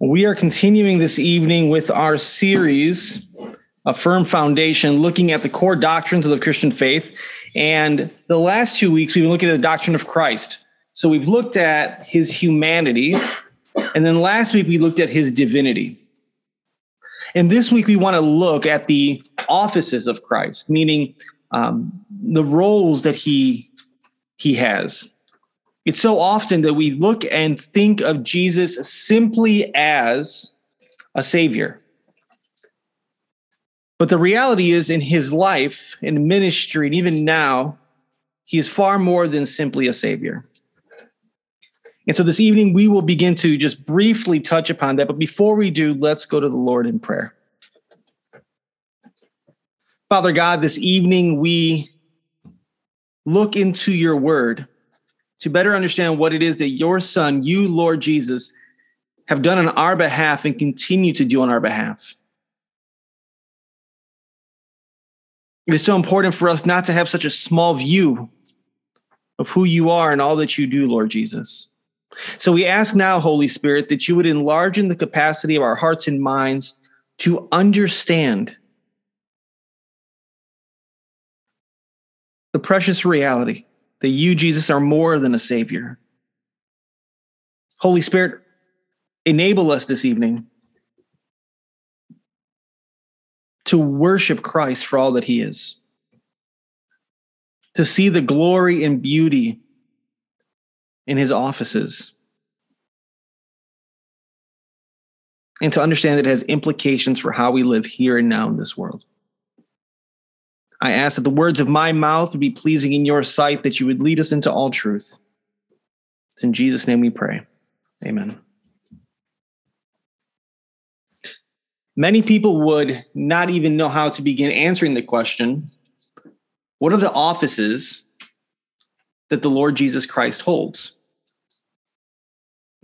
We are continuing this evening with our series, A Firm Foundation, looking at the core doctrines of the Christian faith. And the last two weeks, we've been looking at the doctrine of Christ. So we've looked at his humanity, and then last week we looked at his divinity. And this week we want to look at the offices of Christ, meaning um, the roles that he he has. It's so often that we look and think of Jesus simply as a savior. But the reality is, in his life, in ministry, and even now, he is far more than simply a savior. And so this evening, we will begin to just briefly touch upon that. But before we do, let's go to the Lord in prayer. Father God, this evening we look into your word to better understand what it is that your son, you, Lord Jesus, have done on our behalf and continue to do on our behalf. It is so important for us not to have such a small view of who you are and all that you do, Lord Jesus. So we ask now, Holy Spirit, that you would enlarge in the capacity of our hearts and minds to understand the precious reality that you, Jesus, are more than a Savior. Holy Spirit, enable us this evening to worship Christ for all that He is, to see the glory and beauty in His offices, and to understand that it has implications for how we live here and now in this world. I ask that the words of my mouth would be pleasing in your sight, that you would lead us into all truth. It's in Jesus' name we pray. Amen. Many people would not even know how to begin answering the question what are the offices that the Lord Jesus Christ holds?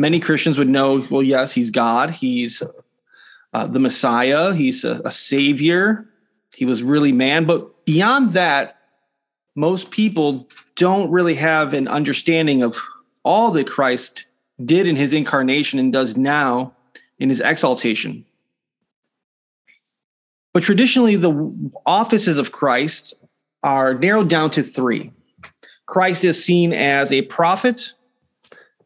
Many Christians would know, well, yes, he's God, he's uh, the Messiah, he's a, a savior, he was really man. But beyond that, most people don't really have an understanding of all that Christ did in his incarnation and does now in his exaltation. But traditionally, the offices of Christ are narrowed down to three. Christ is seen as a prophet,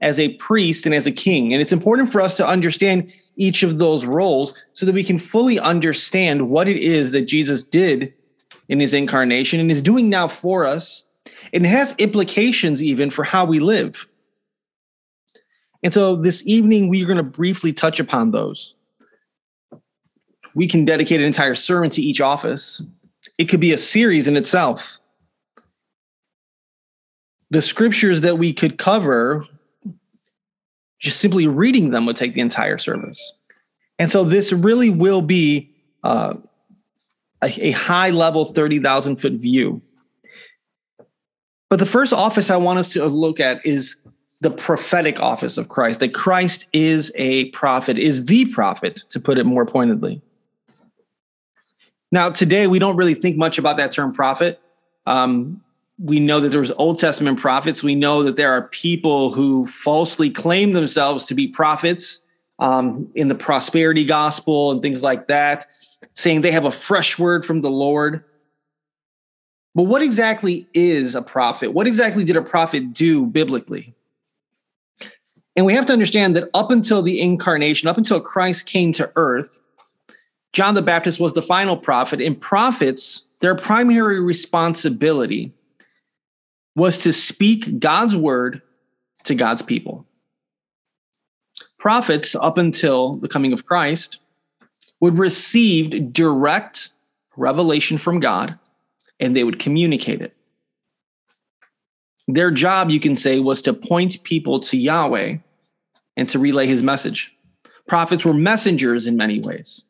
as a priest, and as a king. And it's important for us to understand each of those roles so that we can fully understand what it is that Jesus did in his incarnation and is doing now for us. And it has implications even for how we live. And so this evening, we are going to briefly touch upon those. We can dedicate an entire sermon to each office, it could be a series in itself. The scriptures that we could cover just simply reading them would take the entire service. And so this really will be uh, a, a high level 30,000 foot view. But the first office I want us to look at is the prophetic office of Christ, that Christ is a prophet, is the prophet, to put it more pointedly. Now, today we don't really think much about that term prophet. Um, we know that there's Old Testament prophets. We know that there are people who falsely claim themselves to be prophets um, in the prosperity gospel and things like that, saying they have a fresh word from the Lord. But what exactly is a prophet? What exactly did a prophet do biblically? And we have to understand that up until the incarnation, up until Christ came to earth, John the Baptist was the final prophet, and prophets, their primary responsibility was to speak God's word to God's people. Prophets, up until the coming of Christ, would receive direct revelation from God and they would communicate it. Their job, you can say, was to point people to Yahweh and to relay his message. Prophets were messengers in many ways.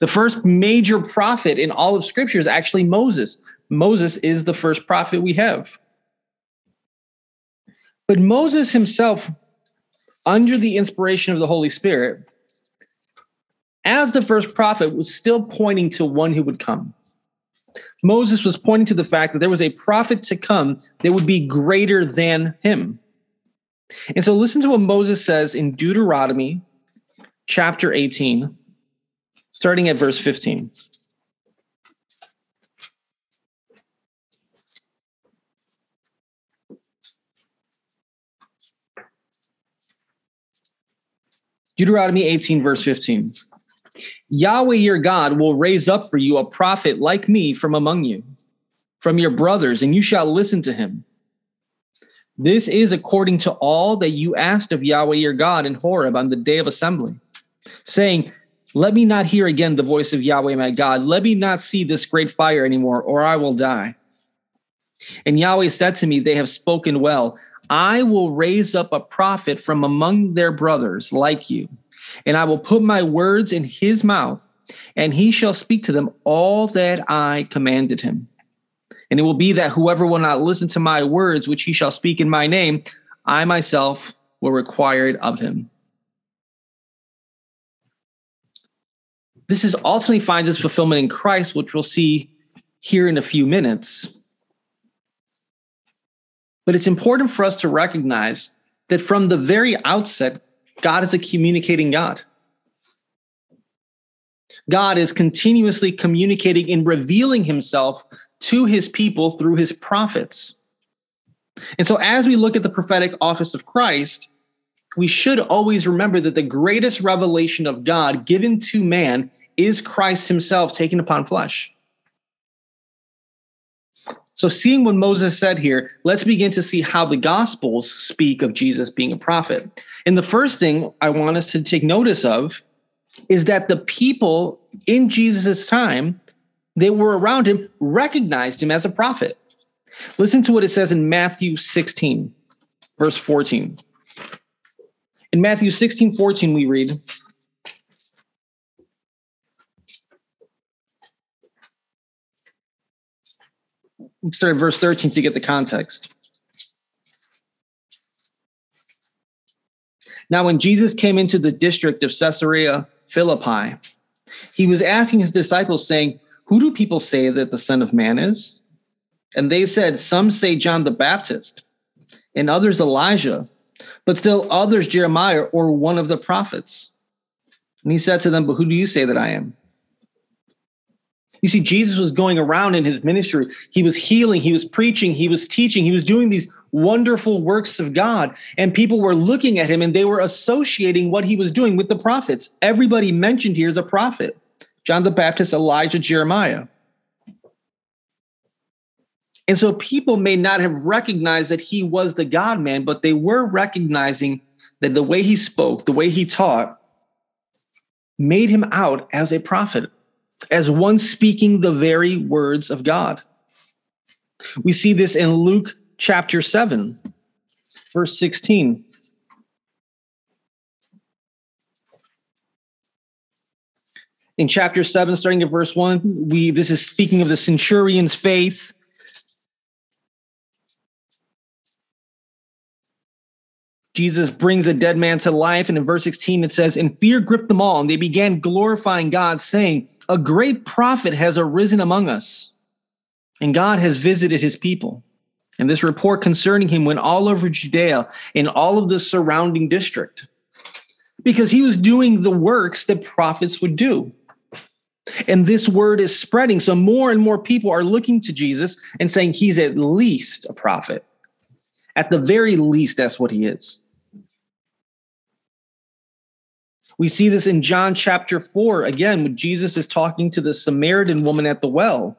The first major prophet in all of Scripture is actually Moses. Moses is the first prophet we have. But Moses himself, under the inspiration of the Holy Spirit, as the first prophet, was still pointing to one who would come. Moses was pointing to the fact that there was a prophet to come that would be greater than him. And so listen to what Moses says in Deuteronomy chapter 18, starting at verse 15. Deuteronomy 18, verse 15. Yahweh your God will raise up for you a prophet like me from among you, from your brothers, and you shall listen to him. This is according to all that you asked of Yahweh your God in Horeb on the day of assembly, saying, Let me not hear again the voice of Yahweh my God. Let me not see this great fire anymore, or I will die. And Yahweh said to me, They have spoken well. I will raise up a prophet from among their brothers like you, and I will put my words in his mouth, and he shall speak to them all that I commanded him. And it will be that whoever will not listen to my words, which he shall speak in my name, I myself will require it of him. This is ultimately finds its fulfillment in Christ, which we'll see here in a few minutes. But it's important for us to recognize that from the very outset, God is a communicating God. God is continuously communicating and revealing himself to his people through his prophets. And so, as we look at the prophetic office of Christ, we should always remember that the greatest revelation of God given to man is Christ himself taken upon flesh. So, seeing what Moses said here, let's begin to see how the Gospels speak of Jesus being a prophet. And the first thing I want us to take notice of is that the people in Jesus' time, they were around him, recognized him as a prophet. Listen to what it says in Matthew 16, verse 14. In Matthew 16, 14, we read, we start at verse 13 to get the context. Now, when Jesus came into the district of Caesarea Philippi, he was asking his disciples, saying, Who do people say that the Son of Man is? And they said, Some say John the Baptist, and others Elijah, but still others Jeremiah or one of the prophets. And he said to them, But who do you say that I am? You see, Jesus was going around in his ministry. He was healing, he was preaching, he was teaching, he was doing these wonderful works of God. And people were looking at him and they were associating what he was doing with the prophets. Everybody mentioned here is a prophet John the Baptist, Elijah, Jeremiah. And so people may not have recognized that he was the God man, but they were recognizing that the way he spoke, the way he taught, made him out as a prophet, as one speaking the very words of God. We see this in Luke chapter 7, verse 16. In chapter 7, starting at verse 1, we this is speaking of the centurion's faith. Jesus brings a dead man to life. And in verse 16, it says, And fear gripped them all, and they began glorifying God, saying, A great prophet has arisen among us, and God has visited his people. And this report concerning him went all over Judea and all of the surrounding district, because he was doing the works that prophets would do. And this word is spreading. So more and more people are looking to Jesus and saying he's at least a prophet. At the very least, that's what he is. We see this in John chapter 4, again, when Jesus is talking to the Samaritan woman at the well.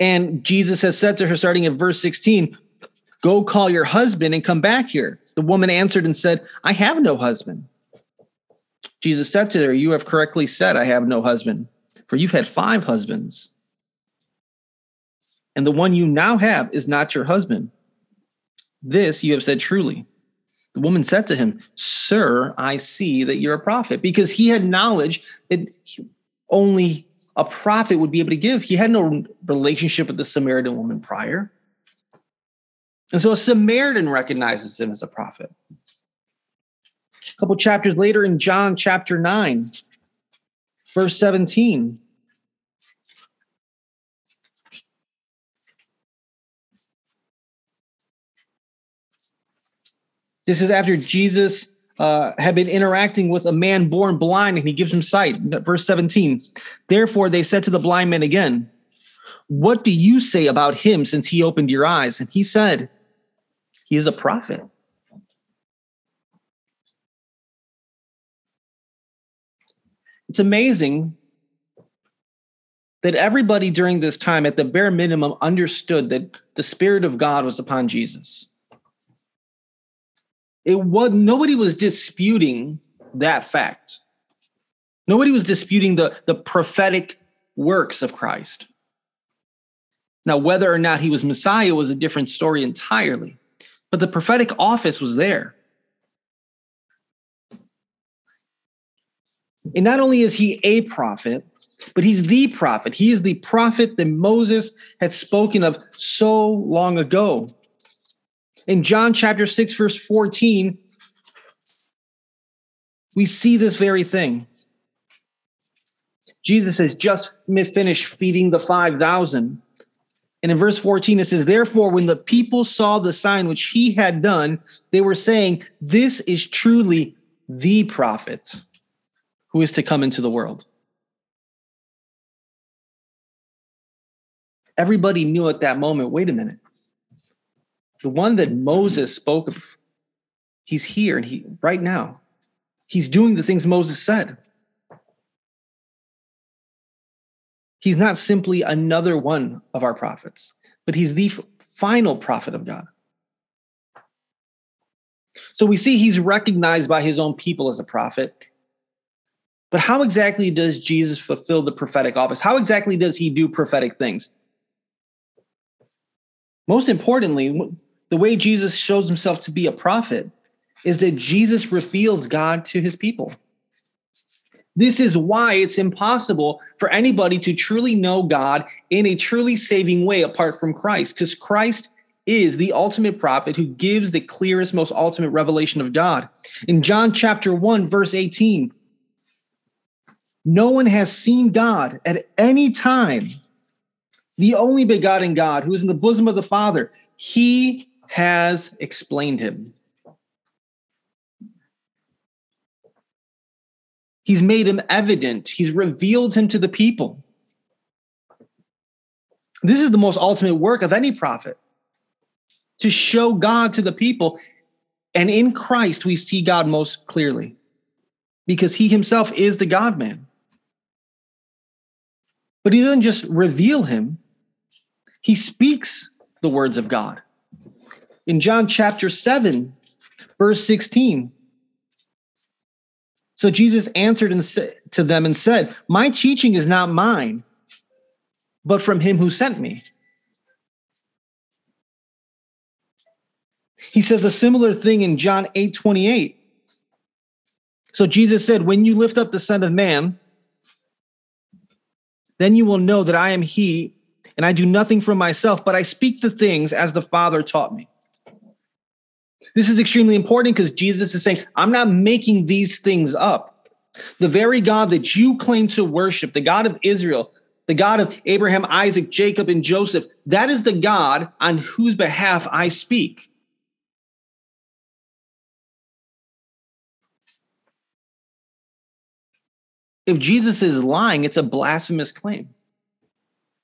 And Jesus has said to her, starting at verse 16, Go call your husband and come back here. The woman answered and said, I have no husband. Jesus said to her, You have correctly said, I have no husband, for you've had five husbands. And the one you now have is not your husband. This you have said truly. The woman said to him, Sir, I see that you're a prophet, because he had knowledge that only a prophet would be able to give. He had no relationship with the Samaritan woman prior. And so a Samaritan recognizes him as a prophet. A couple chapters later in John chapter 9, verse 17. This is after Jesus uh, had been interacting with a man born blind and he gives him sight. Verse 17. Therefore, they said to the blind man again, What do you say about him since he opened your eyes? And he said, He is a prophet. It's amazing that everybody during this time, at the bare minimum, understood that the Spirit of God was upon Jesus. It was nobody was disputing that fact. Nobody was disputing the, the prophetic works of Christ. Now, whether or not he was Messiah was a different story entirely, but the prophetic office was there. And not only is he a prophet, but he's the prophet. He is the prophet that Moses had spoken of so long ago. In John chapter 6, verse 14, we see this very thing. Jesus has just finished feeding the 5,000. And in verse 14, it says, Therefore, when the people saw the sign which he had done, they were saying, This is truly the prophet who is to come into the world. Everybody knew at that moment wait a minute. The one that Moses spoke of, he's here and he right now. He's doing the things Moses said. He's not simply another one of our prophets, but he's the final prophet of God. So we see he's recognized by his own people as a prophet. But how exactly does Jesus fulfill the prophetic office? How exactly does he do prophetic things? Most importantly, the way Jesus shows himself to be a prophet is that Jesus reveals God to his people. This is why it's impossible for anybody to truly know God in a truly saving way apart from Christ, because Christ is the ultimate prophet who gives the clearest, most ultimate revelation of God. In John chapter 1, verse 18, no one has seen God at any time. The only begotten God who is in the bosom of the Father, he has explained him. He's made him evident. He's revealed him to the people. This is the most ultimate work of any prophet to show God to the people. And in Christ, we see God most clearly because he himself is the God man. But he doesn't just reveal him, he speaks the words of God. In John chapter 7, verse 16, so Jesus answered to them and said, My teaching is not mine, but from him who sent me. He says the similar thing in John 8 28. So Jesus said, When you lift up the Son of Man, then you will know that I am he, and I do nothing from myself, but I speak the things as the Father taught me. This is extremely important because Jesus is saying, I'm not making these things up. The very God that you claim to worship, the God of Israel, the God of Abraham, Isaac, Jacob, and Joseph, that is the God on whose behalf I speak. If Jesus is lying, it's a blasphemous claim.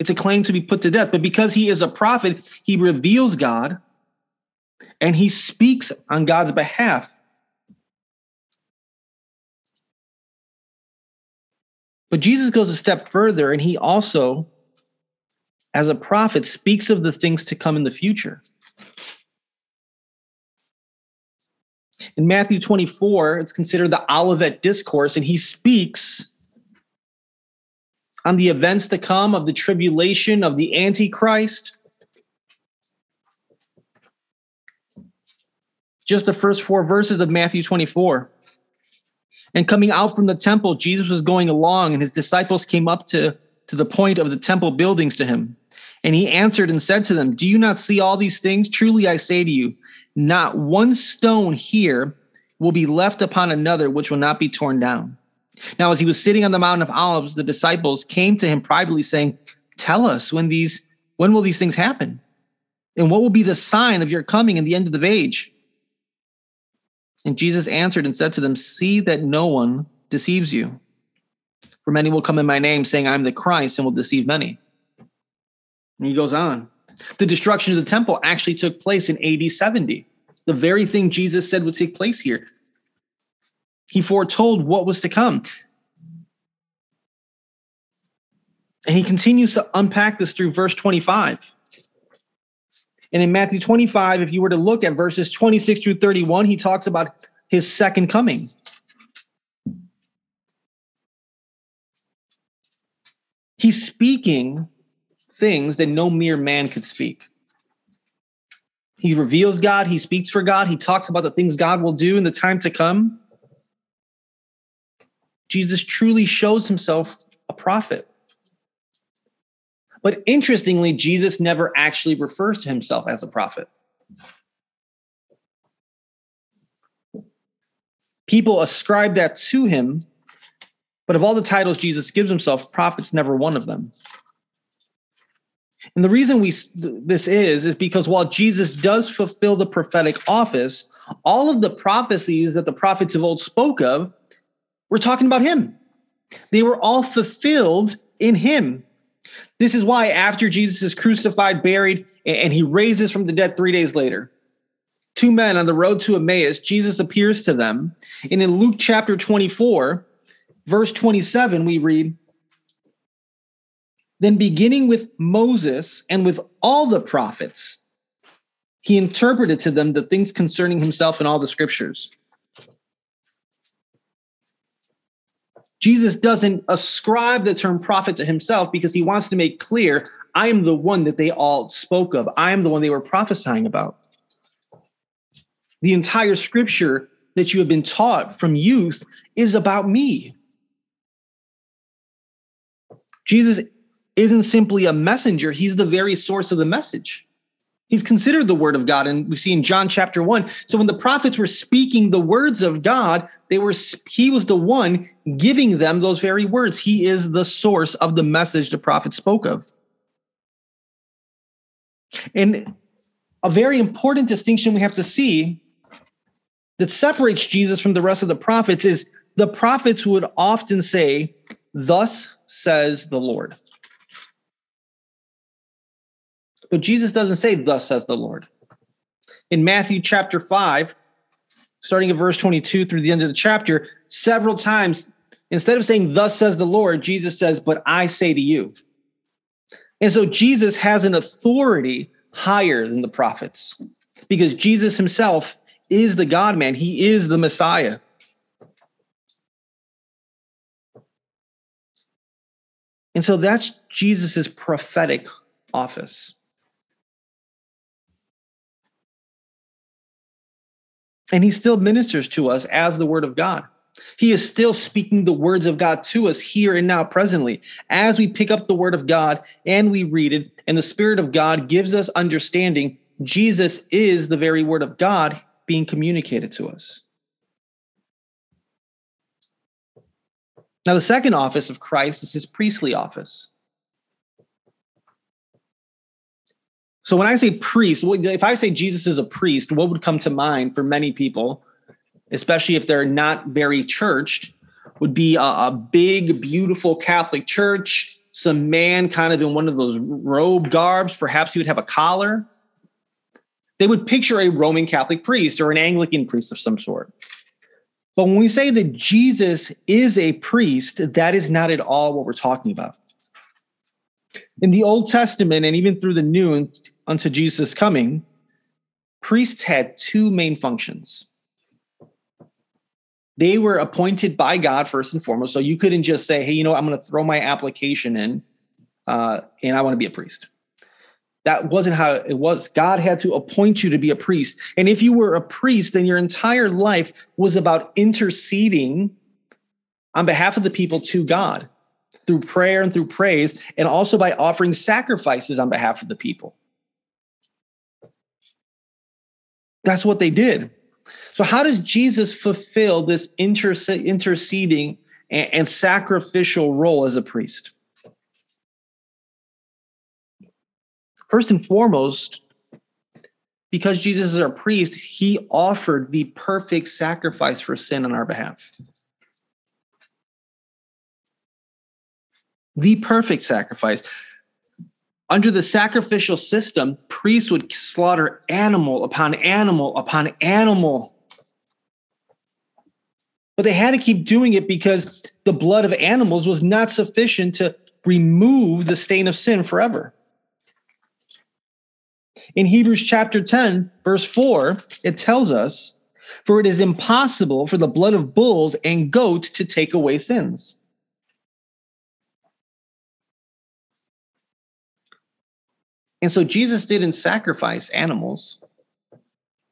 It's a claim to be put to death. But because he is a prophet, he reveals God and he speaks on God's behalf. But Jesus goes a step further, and he also, as a prophet, speaks of the things to come in the future. In Matthew 24, it's considered the Olivet Discourse, and he speaks on the events to come of the tribulation of the Antichrist just the first four verses of Matthew 24. And coming out from the temple, Jesus was going along, and his disciples came up to, to the point of the temple buildings to him. And he answered and said to them, Do you not see all these things? Truly I say to you, not one stone here will be left upon another which will not be torn down. Now, as he was sitting on the mountain of olives, the disciples came to him privately, saying, Tell us when these when will these things happen? And what will be the sign of your coming and the end of the age? And Jesus answered and said to them, See that no one deceives you. For many will come in my name, saying, I'm the Christ, and will deceive many. And he goes on. The destruction of the temple actually took place in AD 70. The very thing Jesus said would take place here. He foretold what was to come. And he continues to unpack this through verse 25. And in Matthew 25, if you were to look at verses 26 through 31, he talks about his second coming. He's speaking things that no mere man could speak. He reveals God, he speaks for God, he talks about the things God will do in the time to come. Jesus truly shows himself a prophet. But interestingly, Jesus never actually refers to himself as a prophet. People ascribe that to him, but of all the titles Jesus gives himself, prophet's never one of them. And the reason we this is is because while Jesus does fulfill the prophetic office, all of the prophecies that the prophets of old spoke of, we're talking about him. They were all fulfilled in him. This is why, after Jesus is crucified, buried, and he raises from the dead three days later, two men on the road to Emmaus, Jesus appears to them. And in Luke chapter 24, verse 27, we read, Then beginning with Moses and with all the prophets, he interpreted to them the things concerning himself in all the scriptures. Jesus doesn't ascribe the term prophet to himself because he wants to make clear I am the one that they all spoke of. I am the one they were prophesying about. The entire scripture that you have been taught from youth is about me. Jesus isn't simply a messenger, he's the very source of the message. He's considered the word of God. And we see in John chapter one. So when the prophets were speaking the words of God, they were, he was the one giving them those very words. He is the source of the message the prophet spoke of. And a very important distinction we have to see that separates Jesus from the rest of the prophets is the prophets would often say, Thus says the Lord. But Jesus doesn't say, Thus says the Lord. In Matthew chapter 5, starting at verse 22 through the end of the chapter, several times, instead of saying, Thus says the Lord, Jesus says, But I say to you. And so Jesus has an authority higher than the prophets because Jesus himself is the God man, he is the Messiah. And so that's Jesus's prophetic office. And he still ministers to us as the word of God. He is still speaking the words of God to us here and now, presently. As we pick up the word of God and we read it, and the Spirit of God gives us understanding, Jesus is the very word of God being communicated to us. Now, the second office of Christ is his priestly office. So when I say priest, if I say Jesus is a priest, what would come to mind for many people, especially if they're not very churched, would be a, a big, beautiful Catholic church, some man kind of in one of those robe garbs. Perhaps he would have a collar. They would picture a Roman Catholic priest or an Anglican priest of some sort. But when we say that Jesus is a priest, that is not at all what we're talking about. In the Old Testament and even through the New, unto Jesus' coming, priests had two main functions. They were appointed by God first and foremost. So you couldn't just say, hey, you know, I'm going to throw my application in uh, and I want to be a priest. That wasn't how it was. God had to appoint you to be a priest. And if you were a priest, then your entire life was about interceding on behalf of the people to God through prayer and through praise, and also by offering sacrifices on behalf of the people. That's what they did. So, how does Jesus fulfill this interceding and, and sacrificial role as a priest? First and foremost, because Jesus is our priest, he offered the perfect sacrifice for sin on our behalf. The perfect sacrifice. Under the sacrificial system, priests would slaughter animal upon animal upon animal. But they had to keep doing it because the blood of animals was not sufficient to remove the stain of sin forever. In Hebrews chapter 10, verse 4, it tells us, For it is impossible for the blood of bulls and goats to take away sins. And so Jesus didn't sacrifice animals.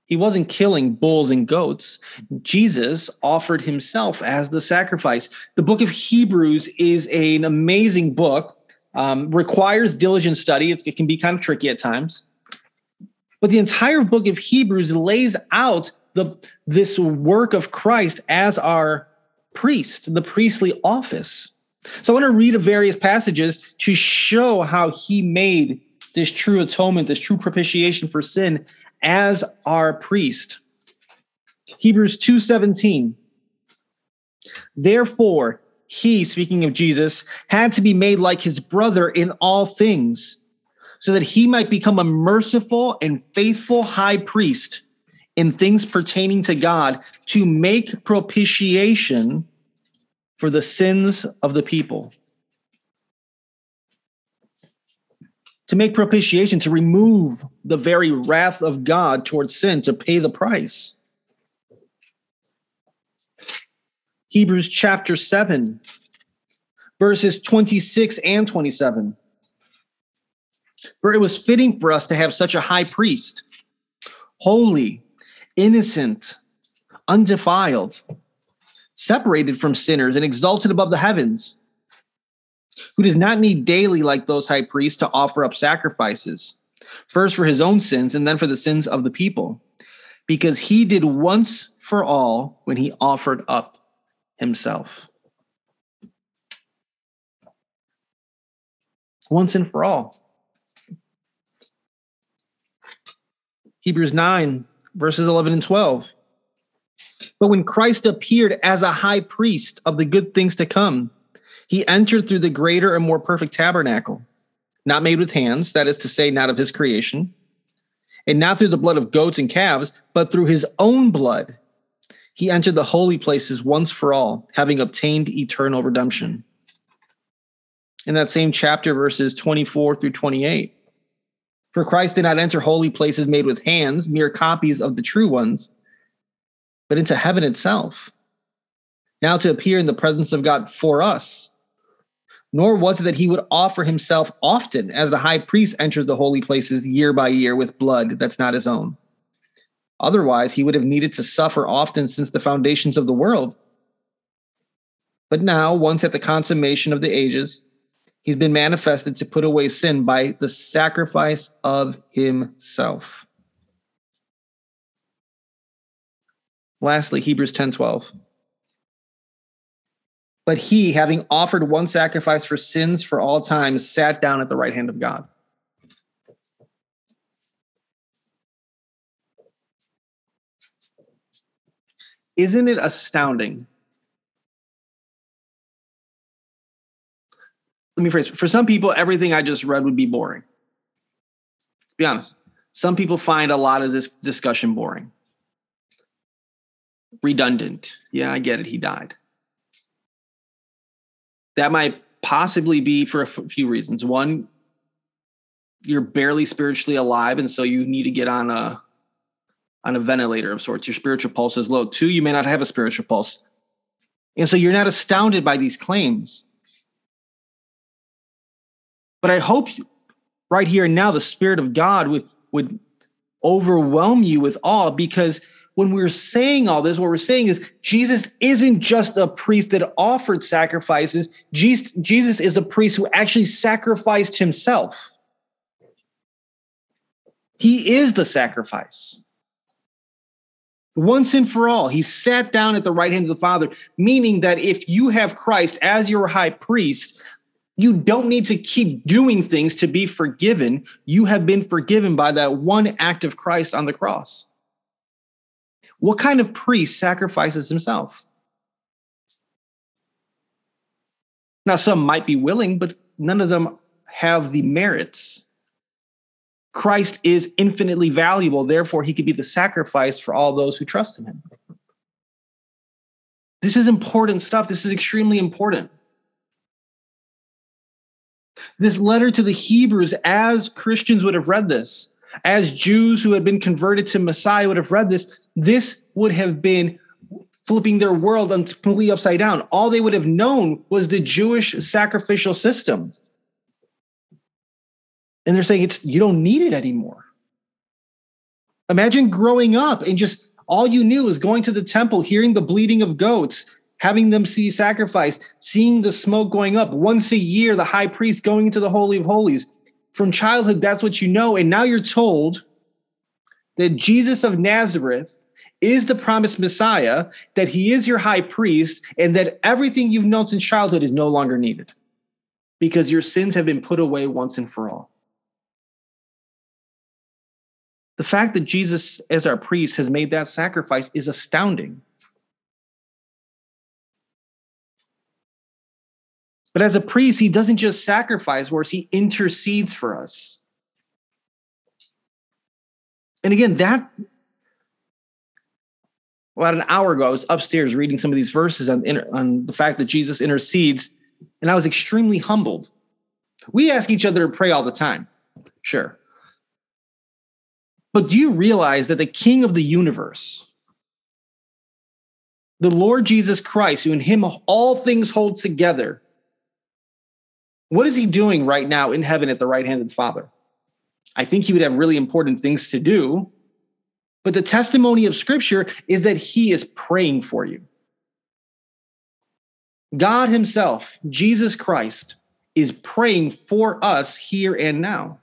He wasn't killing bulls and goats. Jesus offered himself as the sacrifice. The book of Hebrews is an amazing book, um, requires diligent study. It, it can be kind of tricky at times. But the entire book of Hebrews lays out the, this work of Christ as our priest, the priestly office. So I want to read various passages to show how he made this true atonement, this true propitiation for sin as our priest. Hebrews 2:17 Therefore he speaking of Jesus had to be made like his brother in all things so that he might become a merciful and faithful high priest in things pertaining to God to make propitiation for the sins of the people. To make propitiation, to remove the very wrath of God towards sin, to pay the price. Hebrews chapter 7, verses 26 and 27. For it was fitting for us to have such a high priest, holy, innocent, undefiled, separated from sinners, and exalted above the heavens who does not need daily, like those high priests, to offer up sacrifices, first for his own sins and then for the sins of the people, because he did once for all when he offered up himself. Once and for all. Hebrews 9, verses 11 and 12. But when Christ appeared as a high priest of the good things to come, he entered through the greater and more perfect tabernacle, not made with hands, that is to say, not of his creation, and not through the blood of goats and calves, but through his own blood. He entered the holy places once for all, having obtained eternal redemption. In that same chapter, verses 24 through 28. For Christ did not enter holy places made with hands, mere copies of the true ones, but into heaven itself, now to appear in the presence of God for us nor was it that he would offer himself often as the high priest enters the holy places year by year with blood that's not his own. Otherwise, he would have needed to suffer often since the foundations of the world. But now, once at the consummation of the ages, he's been manifested to put away sin by the sacrifice of himself. Lastly, Hebrews 10 12. But he, having offered one sacrifice for sins for all time, sat down at the right hand of God. Isn't it astounding? Let me phrase for some people, everything I just read would be boring. be honest. Some people find a lot of this discussion boring, redundant. Yeah, I get it. He died that might possibly be for a f- few reasons. One, you're barely spiritually alive, and so you need to get on a on a ventilator of sorts. Your spiritual pulse is low. Two, you may not have a spiritual pulse, and so you're not astounded by these claims. But I hope right here and now the Spirit of God would would overwhelm you with awe because when we're saying all this, what we're saying is Jesus isn't just a priest that offered sacrifices. Jesus is a priest who actually sacrificed himself. He is the sacrifice. Once and for all, he sat down at the right hand of the Father, meaning that if you have Christ as your high priest, You don't need to keep doing things to be forgiven. You have been forgiven by that one act of Christ on the cross. What kind of priest sacrifices himself? Now, some might be willing, but none of them have the merits. Christ is infinitely valuable, therefore, he could be the sacrifice for all those who trust in him. This is important stuff. This is extremely important. This letter to the Hebrews, as Christians would have read this, as Jews who had been converted to Messiah would have read this, this would have been flipping their world completely upside down. All they would have known was the Jewish sacrificial system. And they're saying it's you don't need it anymore. Imagine growing up and just all you knew was going to the temple, hearing the bleating of goats, having them see sacrifice, seeing the smoke going up once a year, the high priest going into the Holy of Holies. From childhood, that's what you know. And now you're told that Jesus of Nazareth is the promised Messiah, that he is your high priest, and that everything you've known since childhood is no longer needed because your sins have been put away once and for all. The fact that Jesus, as our priest, has made that sacrifice is astounding. But as a priest, he doesn't just sacrifice for us, he intercedes for us. And again, that, about an hour ago, I was upstairs reading some of these verses on, on the fact that Jesus intercedes, and I was extremely humbled. We ask each other to pray all the time. Sure. But do you realize that the king of the universe, the Lord Jesus Christ, who in him all things hold together, what is he doing right now in heaven at the right hand of the Father? I think he would have really important things to do. But the testimony of Scripture is that he is praying for you. God Himself, Jesus Christ, is praying for us here and now.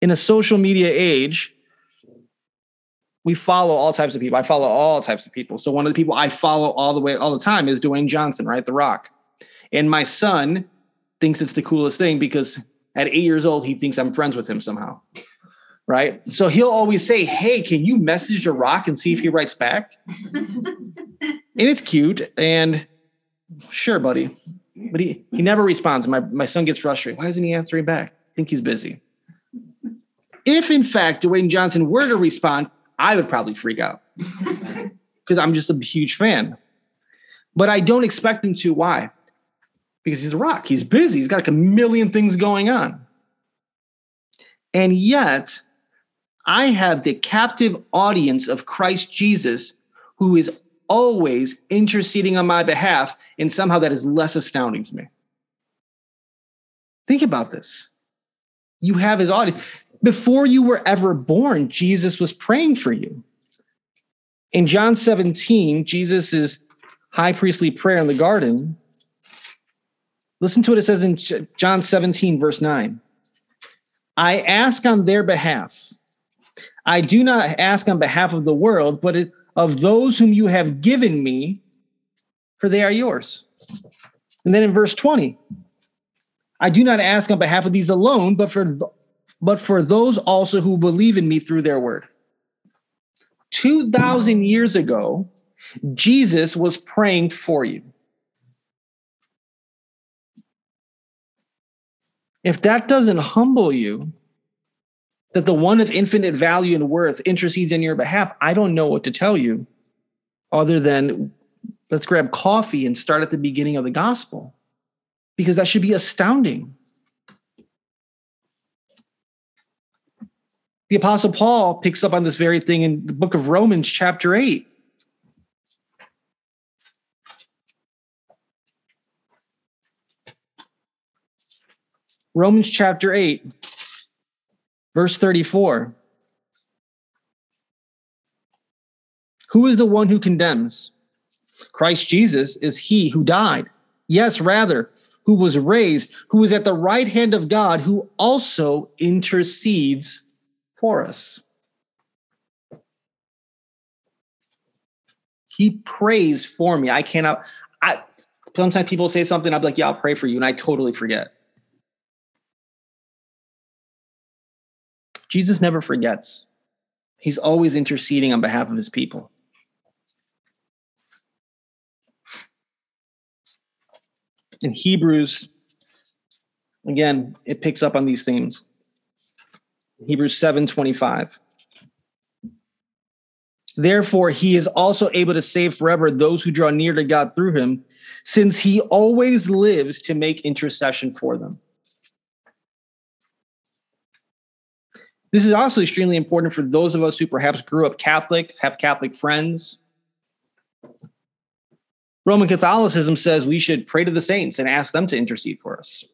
in a social media age, we follow all types of people. I follow all types of people. So one of the people I follow all the way all the time is Dwayne Johnson, right? The Rock. And my son thinks it's the coolest thing because at eight years old, he thinks I'm friends with him somehow. Right. So he'll always say, Hey, can you message The Rock and see if he writes back? and it's cute. And sure, buddy. But he, he never responds. My, my son gets frustrated. Why isn't he answering back? I think he's busy. If in fact Dwayne Johnson were to respond, I would probably freak out because I'm just a huge fan. But I don't expect him to. Why? Because he's a rock. He's busy. He's got like a million things going on. And yet, I have the captive audience of Christ Jesus who is always interceding on my behalf. And somehow that is less astounding to me. Think about this. You have his audience. Before you were ever born, Jesus was praying for you. In John 17, Jesus' high priestly prayer in the garden, listen to what it says in John 17, verse 9. I ask on their behalf. I do not ask on behalf of the world, but of those whom you have given me, for they are yours. And then in verse 20, I do not ask on behalf of these alone, but for but for those also who believe in me through their word. 2,000 years ago, Jesus was praying for you. If that doesn't humble you, that the one of infinite value and worth intercedes in your behalf, I don't know what to tell you other than let's grab coffee and start at the beginning of the gospel because that should be astounding. The Apostle Paul picks up on this very thing in the book of Romans, chapter 8. Romans chapter 8, verse 34. Who is the one who condemns? Christ Jesus is he who died. Yes, rather, who was raised, who is at the right hand of God, who also intercedes for us. He prays for me. I cannot, I sometimes people say something, be like, yeah, I'll pray for you, and I totally forget. Jesus never forgets. He's always interceding on behalf of his people. In Hebrews, again, it picks up on these themes. Hebrews 7 25. Therefore, he is also able to save forever those who draw near to God through him, since he always lives to make intercession for them. This is also extremely important for those of us who perhaps grew up Catholic, have Catholic friends. Roman Catholicism says we should pray to the saints and ask them to intercede for us.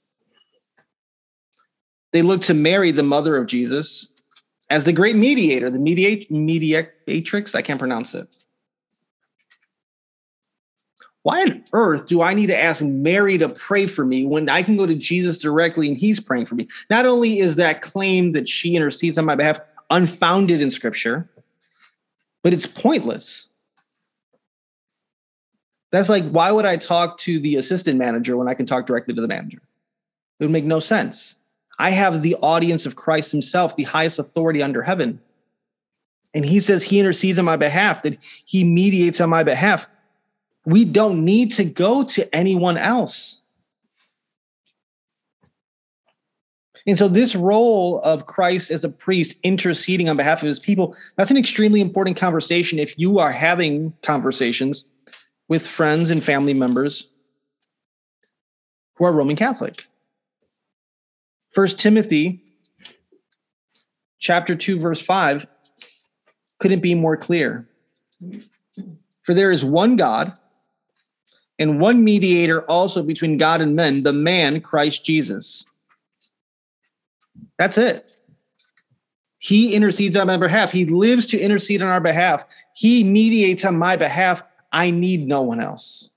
They look to Mary, the mother of Jesus, as the great mediator, the mediatrix, I can't pronounce it. Why on earth do I need to ask Mary to pray for me when I can go to Jesus directly and he's praying for me? Not only is that claim that she intercedes on my behalf unfounded in scripture, but it's pointless. That's like, why would I talk to the assistant manager when I can talk directly to the manager? It would make no sense. I have the audience of Christ himself, the highest authority under heaven. And he says he intercedes on my behalf, that he mediates on my behalf. We don't need to go to anyone else. And so, this role of Christ as a priest interceding on behalf of his people, that's an extremely important conversation if you are having conversations with friends and family members who are Roman Catholic. First Timothy chapter 2 verse 5 couldn't be more clear. For there is one God and one mediator also between God and men, the man Christ Jesus. That's it. He intercedes on my behalf. He lives to intercede on our behalf. He mediates on my behalf. I need no one else.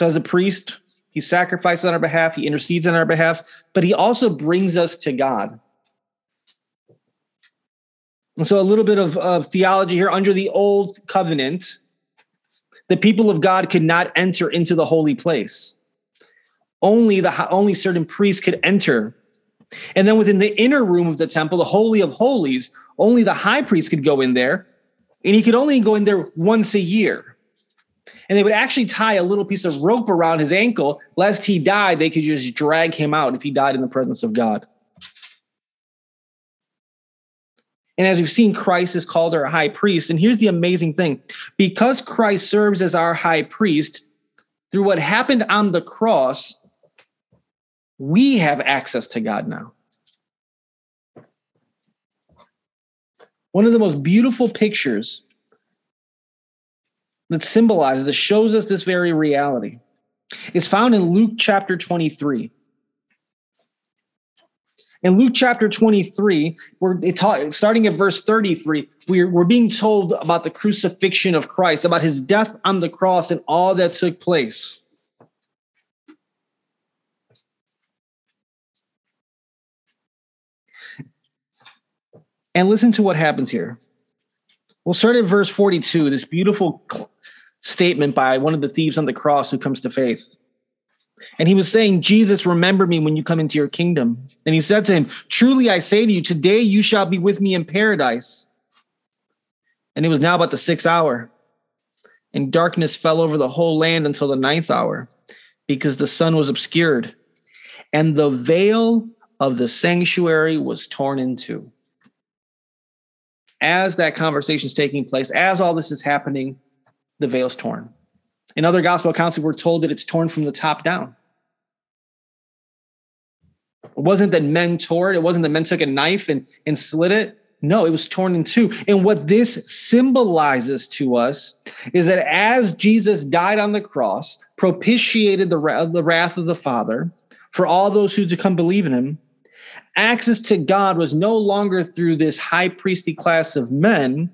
So, as a priest, he sacrifices on our behalf, he intercedes on our behalf, but he also brings us to God. And so, a little bit of, of theology here under the old covenant, the people of God could not enter into the holy place. Only the only certain priests could enter. And then within the inner room of the temple, the holy of holies, only the high priest could go in there, and he could only go in there once a year and they would actually tie a little piece of rope around his ankle lest he died they could just drag him out if he died in the presence of god. And as we've seen christ is called our high priest. And here's the amazing thing. Because christ serves as our high priest through what happened on the cross we have access to god now. One of the most beautiful pictures that symbolizes, that shows us this very reality, is found in Luke chapter 23. In Luke chapter 23, we're starting at verse 33, we're, we're being told about the crucifixion of Christ, about his death on the cross and all that took place. And listen to what happens here. We'll start at verse 42, this beautiful statement by one of the thieves on the cross who comes to faith. And he was saying, Jesus, remember me when you come into your kingdom. And he said to him, Truly I say to you, today you shall be with me in paradise. And it was now about the sixth hour. And darkness fell over the whole land until the ninth hour, because the sun was obscured. And the veil of the sanctuary was torn in two. As that conversation is taking place, as all this is happening, the veil's torn. In other gospel accounts, we're told that it's torn from the top down. It wasn't that men tore it, it wasn't that men took a knife and, and slit it. No, it was torn in two. And what this symbolizes to us is that as Jesus died on the cross, propitiated the, the wrath of the Father for all those who to come believe in him, access to God was no longer through this high priestly class of men,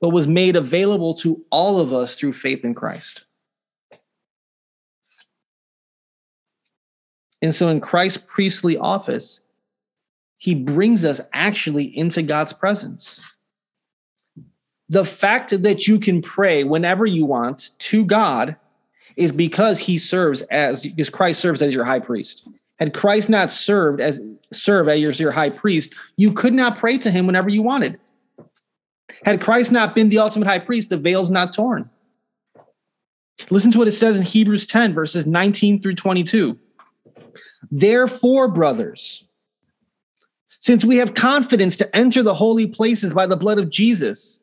but was made available to all of us through faith in Christ. And so in Christ's priestly office, he brings us actually into God's presence. The fact that you can pray whenever you want to God is because he serves as because Christ serves as your high priest. Had Christ not served as serve as your, your high priest, you could not pray to him whenever you wanted. Had Christ not been the ultimate high priest, the veil's not torn. Listen to what it says in Hebrews 10, verses 19 through 22. Therefore, brothers, since we have confidence to enter the holy places by the blood of Jesus,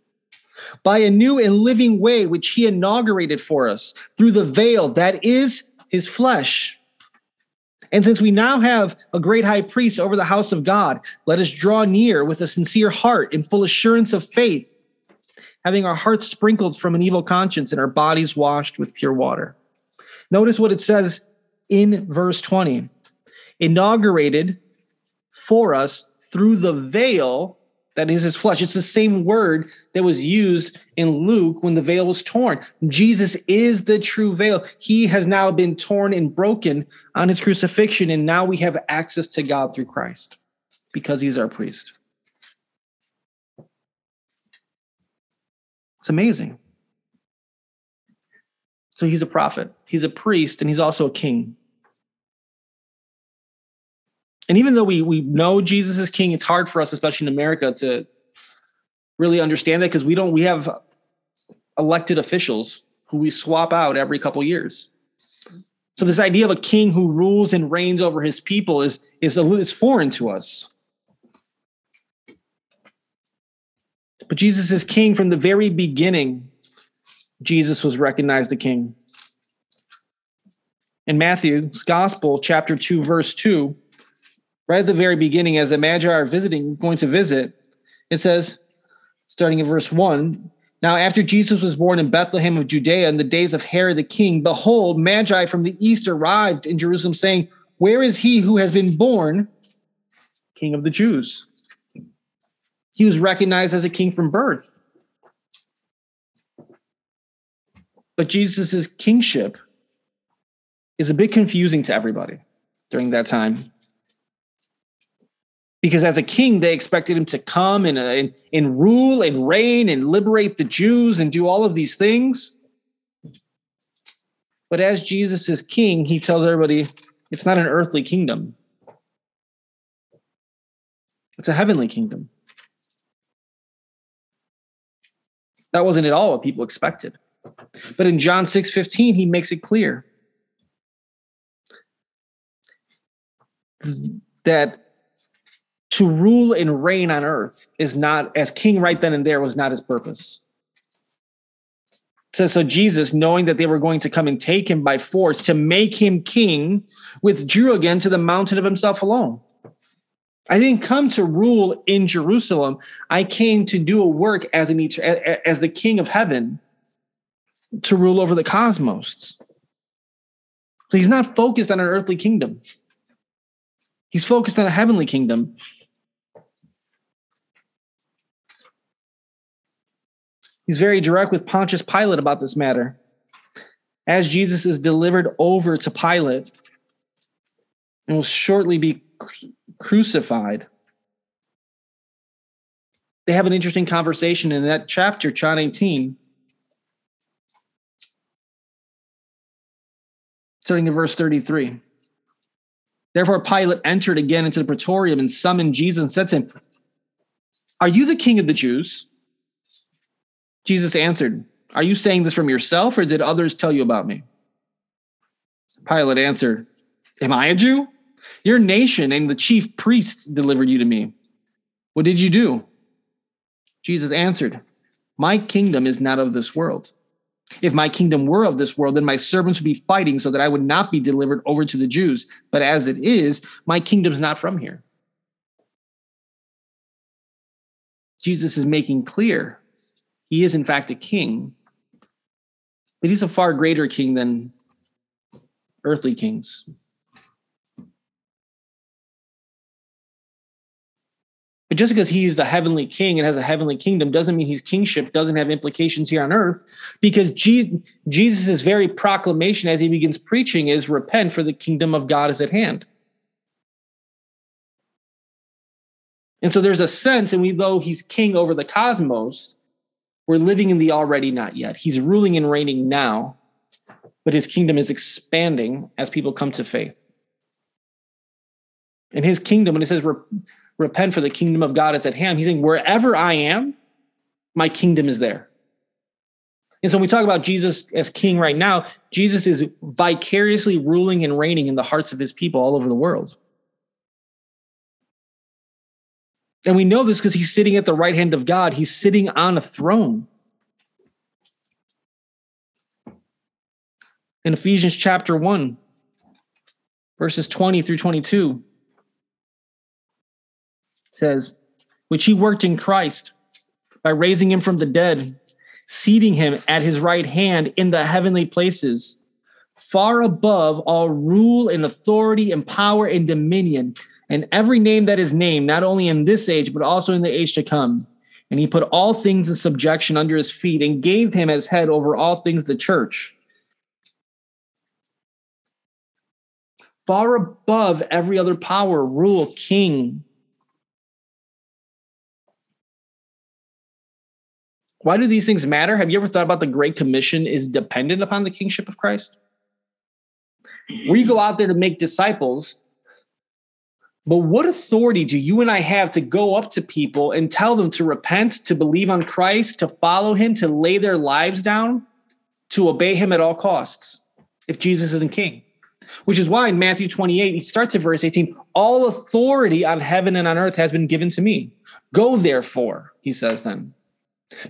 by a new and living way which he inaugurated for us through the veil that is his flesh. And since we now have a great high priest over the house of God, let us draw near with a sincere heart in full assurance of faith, having our hearts sprinkled from an evil conscience and our bodies washed with pure water. Notice what it says in verse 20 inaugurated for us through the veil that is his flesh. It's the same word that was used in Luke when the veil was torn. Jesus is the true veil. He has now been torn and broken on his crucifixion, and now we have access to God through Christ because he's our priest. It's amazing. So he's a prophet, he's a priest, and he's also a king. And even though we we know Jesus is king, it's hard for us, especially in America, to really understand that because we don't we have elected officials who we swap out every couple years. So this idea of a king who rules and reigns over his people is is is foreign to us. But Jesus is king from the very beginning. Jesus was recognized a king. In Matthew's Gospel, chapter 2, verse 2, right at the very beginning, as the Magi are visiting, going to visit, it says, starting in verse 1 Now, after Jesus was born in Bethlehem of Judea in the days of Herod the king, behold, Magi from the east arrived in Jerusalem, saying, Where is he who has been born king of the Jews? He was recognized as a king from birth. But Jesus' kingship is a bit confusing to everybody during that time because as a king they expected him to come and, uh, and, and rule and reign and liberate the jews and do all of these things. But as jesus is king he tells everybody it's not an earthly kingdom. It's a heavenly kingdom. That wasn't at all what people expected. But in john 6 15 he makes it clear that to rule and reign on earth is not as king right then and there was not his purpose. So, so jesus knowing that they were going to come and take him by force to make him king withdrew again to the mountain of himself alone. I didn't come to rule in jerusalem. I came to do a work as an as the king of heaven to rule over the cosmos. So he's not focused on an earthly kingdom. He's focused on a heavenly kingdom He's very direct with Pontius Pilate about this matter. As Jesus is delivered over to Pilate and will shortly be crucified, they have an interesting conversation in that chapter, John 18. Starting in verse 33. Therefore, Pilate entered again into the praetorium and summoned Jesus and said to him, Are you the king of the Jews? Jesus answered, Are you saying this from yourself, or did others tell you about me? Pilate answered, Am I a Jew? Your nation and the chief priests delivered you to me. What did you do? Jesus answered, My kingdom is not of this world. If my kingdom were of this world, then my servants would be fighting so that I would not be delivered over to the Jews. But as it is, my kingdom's not from here. Jesus is making clear he is, in fact, a king, but he's a far greater king than earthly kings. But just because he's the heavenly king and has a heavenly kingdom doesn't mean his kingship doesn't have implications here on earth. Because Jesus' very proclamation as he begins preaching is repent, for the kingdom of God is at hand. And so there's a sense, and we though he's king over the cosmos, We're living in the already not yet. He's ruling and reigning now, but his kingdom is expanding as people come to faith. In his kingdom, when it says repent for the kingdom of God is at hand, he's saying, wherever I am, my kingdom is there. And so when we talk about Jesus as king right now, Jesus is vicariously ruling and reigning in the hearts of his people all over the world. And we know this because he's sitting at the right hand of God. He's sitting on a throne. In Ephesians chapter 1, verses 20 through 22, says, which he worked in Christ by raising him from the dead, seating him at his right hand in the heavenly places, far above all rule and authority and power and dominion and every name that is named, not only in this age, but also in the age to come. And he put all things in subjection under his feet and gave him as head over all things the church. Far above every other power, rule, king. Why do these things matter? Have you ever thought about the Great Commission is dependent upon the kingship of Christ? We go out there to make disciples, but what authority do you and I have to go up to people and tell them to repent, to believe on Christ, to follow him, to lay their lives down, to obey him at all costs if Jesus isn't king? Which is why in Matthew 28, he starts at verse 18 All authority on heaven and on earth has been given to me. Go therefore, he says then.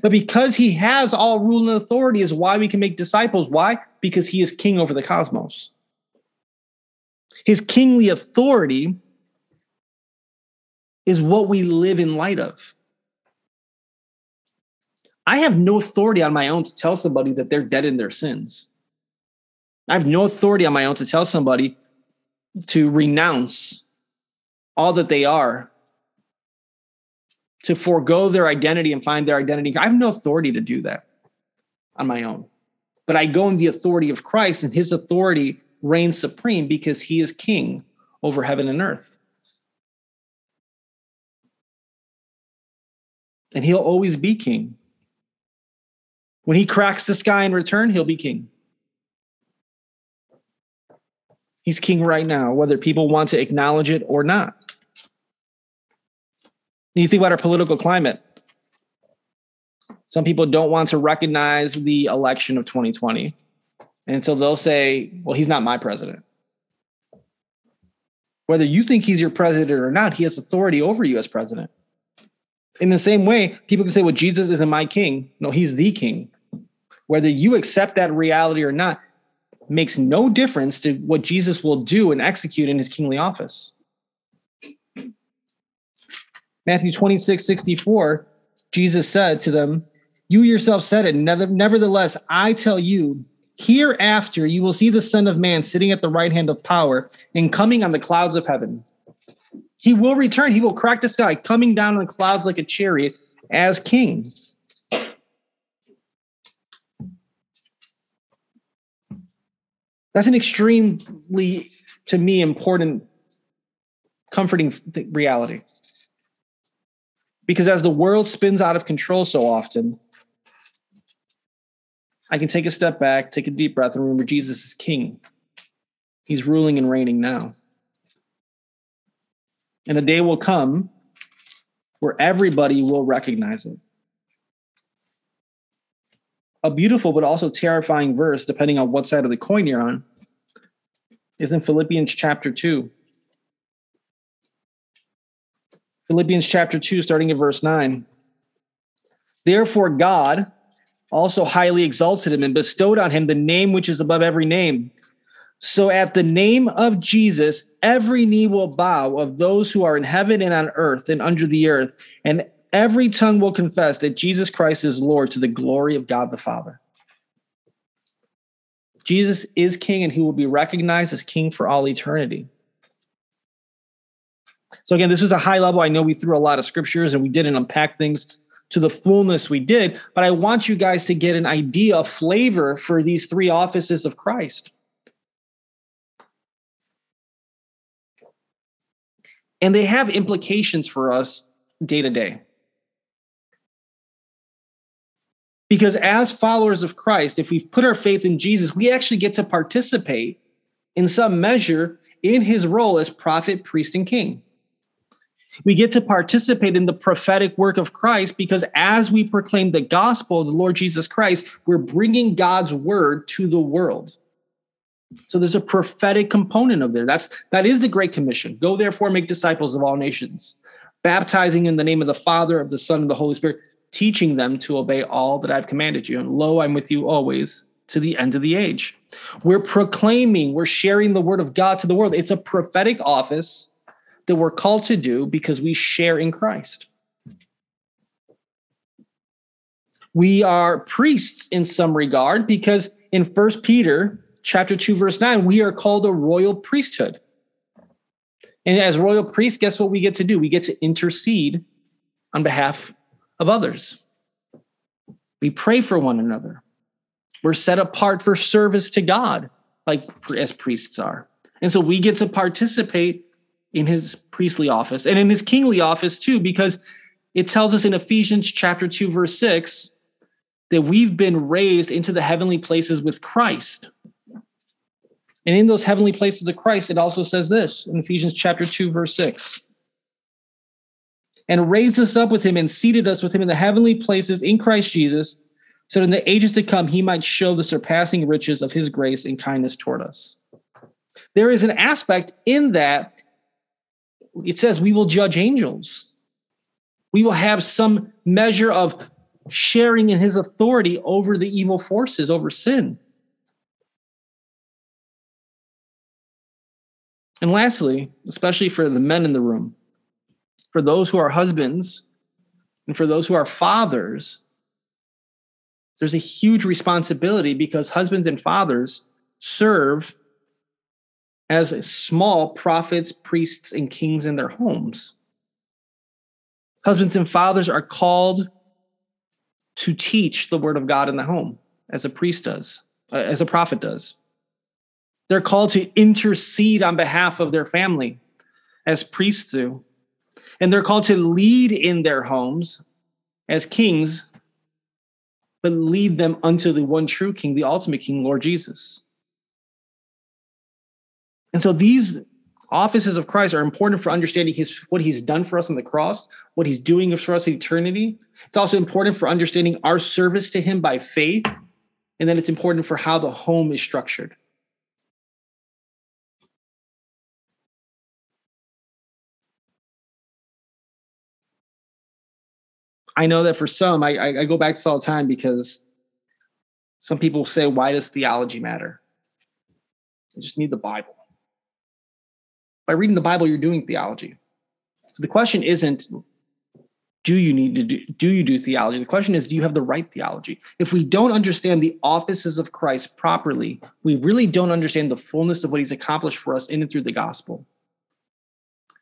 But because he has all rule and authority, is why we can make disciples. Why? Because he is king over the cosmos. His kingly authority is what we live in light of. I have no authority on my own to tell somebody that they're dead in their sins. I have no authority on my own to tell somebody to renounce all that they are, to forego their identity and find their identity. I have no authority to do that on my own. But I go in the authority of Christ, and his authority reigns supreme because he is king over heaven and earth. And he'll always be king. When he cracks the sky in return, he'll be king. He's king right now, whether people want to acknowledge it or not. You think about our political climate. Some people don't want to recognize the election of 2020. And so they'll say, well, he's not my president. Whether you think he's your president or not, he has authority over you as president. In the same way, people can say, well, Jesus isn't my king. No, he's the king. Whether you accept that reality or not makes no difference to what Jesus will do and execute in his kingly office. Matthew 26, 64, Jesus said to them, You yourself said it. Nevertheless, I tell you, hereafter you will see the Son of Man sitting at the right hand of power and coming on the clouds of heaven. He will return. He will crack the sky, coming down on the clouds like a chariot as king. That's an extremely, to me, important, comforting th- reality. Because as the world spins out of control so often, I can take a step back, take a deep breath, and remember Jesus is king. He's ruling and reigning now. And a day will come where everybody will recognize it. A beautiful but also terrifying verse, depending on what side of the coin you're on, is in Philippians chapter 2. Philippians chapter 2, starting at verse 9. Therefore, God also highly exalted him and bestowed on him the name which is above every name so at the name of Jesus, every knee will bow of those who are in heaven and on earth and under the earth, and every tongue will confess that Jesus Christ is Lord to the glory of God the Father. Jesus is king and he will be recognized as king for all eternity. So, again, this was a high level. I know we threw a lot of scriptures and we didn't unpack things to the fullness we did, but I want you guys to get an idea, a flavor for these three offices of Christ. And they have implications for us day to day. Because as followers of Christ, if we put our faith in Jesus, we actually get to participate in some measure in his role as prophet, priest, and king. We get to participate in the prophetic work of Christ because as we proclaim the gospel of the Lord Jesus Christ, we're bringing God's word to the world. So there's a prophetic component of there. That's that is the great commission. Go therefore make disciples of all nations, baptizing in the name of the Father, of the Son, and the Holy Spirit, teaching them to obey all that I've commanded you. And lo, I'm with you always to the end of the age. We're proclaiming, we're sharing the word of God to the world. It's a prophetic office that we're called to do because we share in Christ. We are priests in some regard because in First Peter chapter 2 verse 9 we are called a royal priesthood. And as royal priests guess what we get to do? We get to intercede on behalf of others. We pray for one another. We're set apart for service to God like as priests are. And so we get to participate in his priestly office and in his kingly office too, because it tells us in Ephesians chapter 2, verse 6, that we've been raised into the heavenly places with Christ. And in those heavenly places of Christ, it also says this in Ephesians chapter 2, verse 6. And raised us up with him and seated us with him in the heavenly places in Christ Jesus, so that in the ages to come he might show the surpassing riches of his grace and kindness toward us. There is an aspect in that it says we will judge angels. We will have some measure of sharing in his authority over the evil forces, over sin. And lastly, especially for the men in the room, for those who are husbands and for those who are fathers, there's a huge responsibility because husbands and fathers serve as small prophets, priests, and kings in their homes. Husbands and fathers are called to teach the word of God in the home, as a priest does, uh, as a prophet does. They're called to intercede on behalf of their family, as priests do. And they're called to lead in their homes as kings, but lead them unto the one true king, the ultimate king, Lord Jesus. And so these offices of Christ are important for understanding his what he's done for us on the cross, what he's doing for us in eternity. It's also important for understanding our service to him by faith, and then it's important for how the home is structured. I know that for some, I, I, go back to this all the time because some people say, why does theology matter? I just need the Bible by reading the Bible, you're doing theology. So the question isn't, do you need to do, do you do theology? The question is, do you have the right theology? If we don't understand the offices of Christ properly, we really don't understand the fullness of what he's accomplished for us in and through the gospel.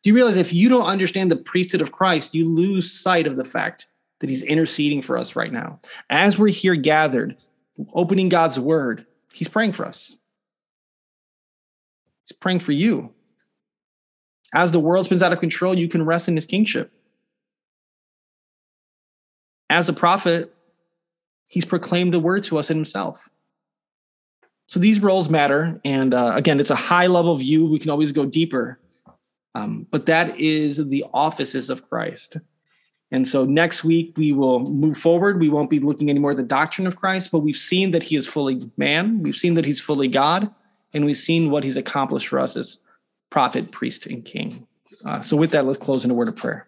Do you realize if you don't understand the priesthood of Christ, you lose sight of the fact that he's interceding for us right now? As we're here gathered, opening God's word, he's praying for us. He's praying for you. As the world spins out of control, you can rest in his kingship. As a prophet, he's proclaimed a word to us in himself. So these roles matter. And uh, again, it's a high level view. We can always go deeper. Um, but that is the offices of Christ. And so next week we will move forward. We won't be looking anymore at the doctrine of Christ, but we've seen that he is fully man. We've seen that he's fully God. And we've seen what he's accomplished for us as prophet, priest, and king. Uh, so, with that, let's close in a word of prayer.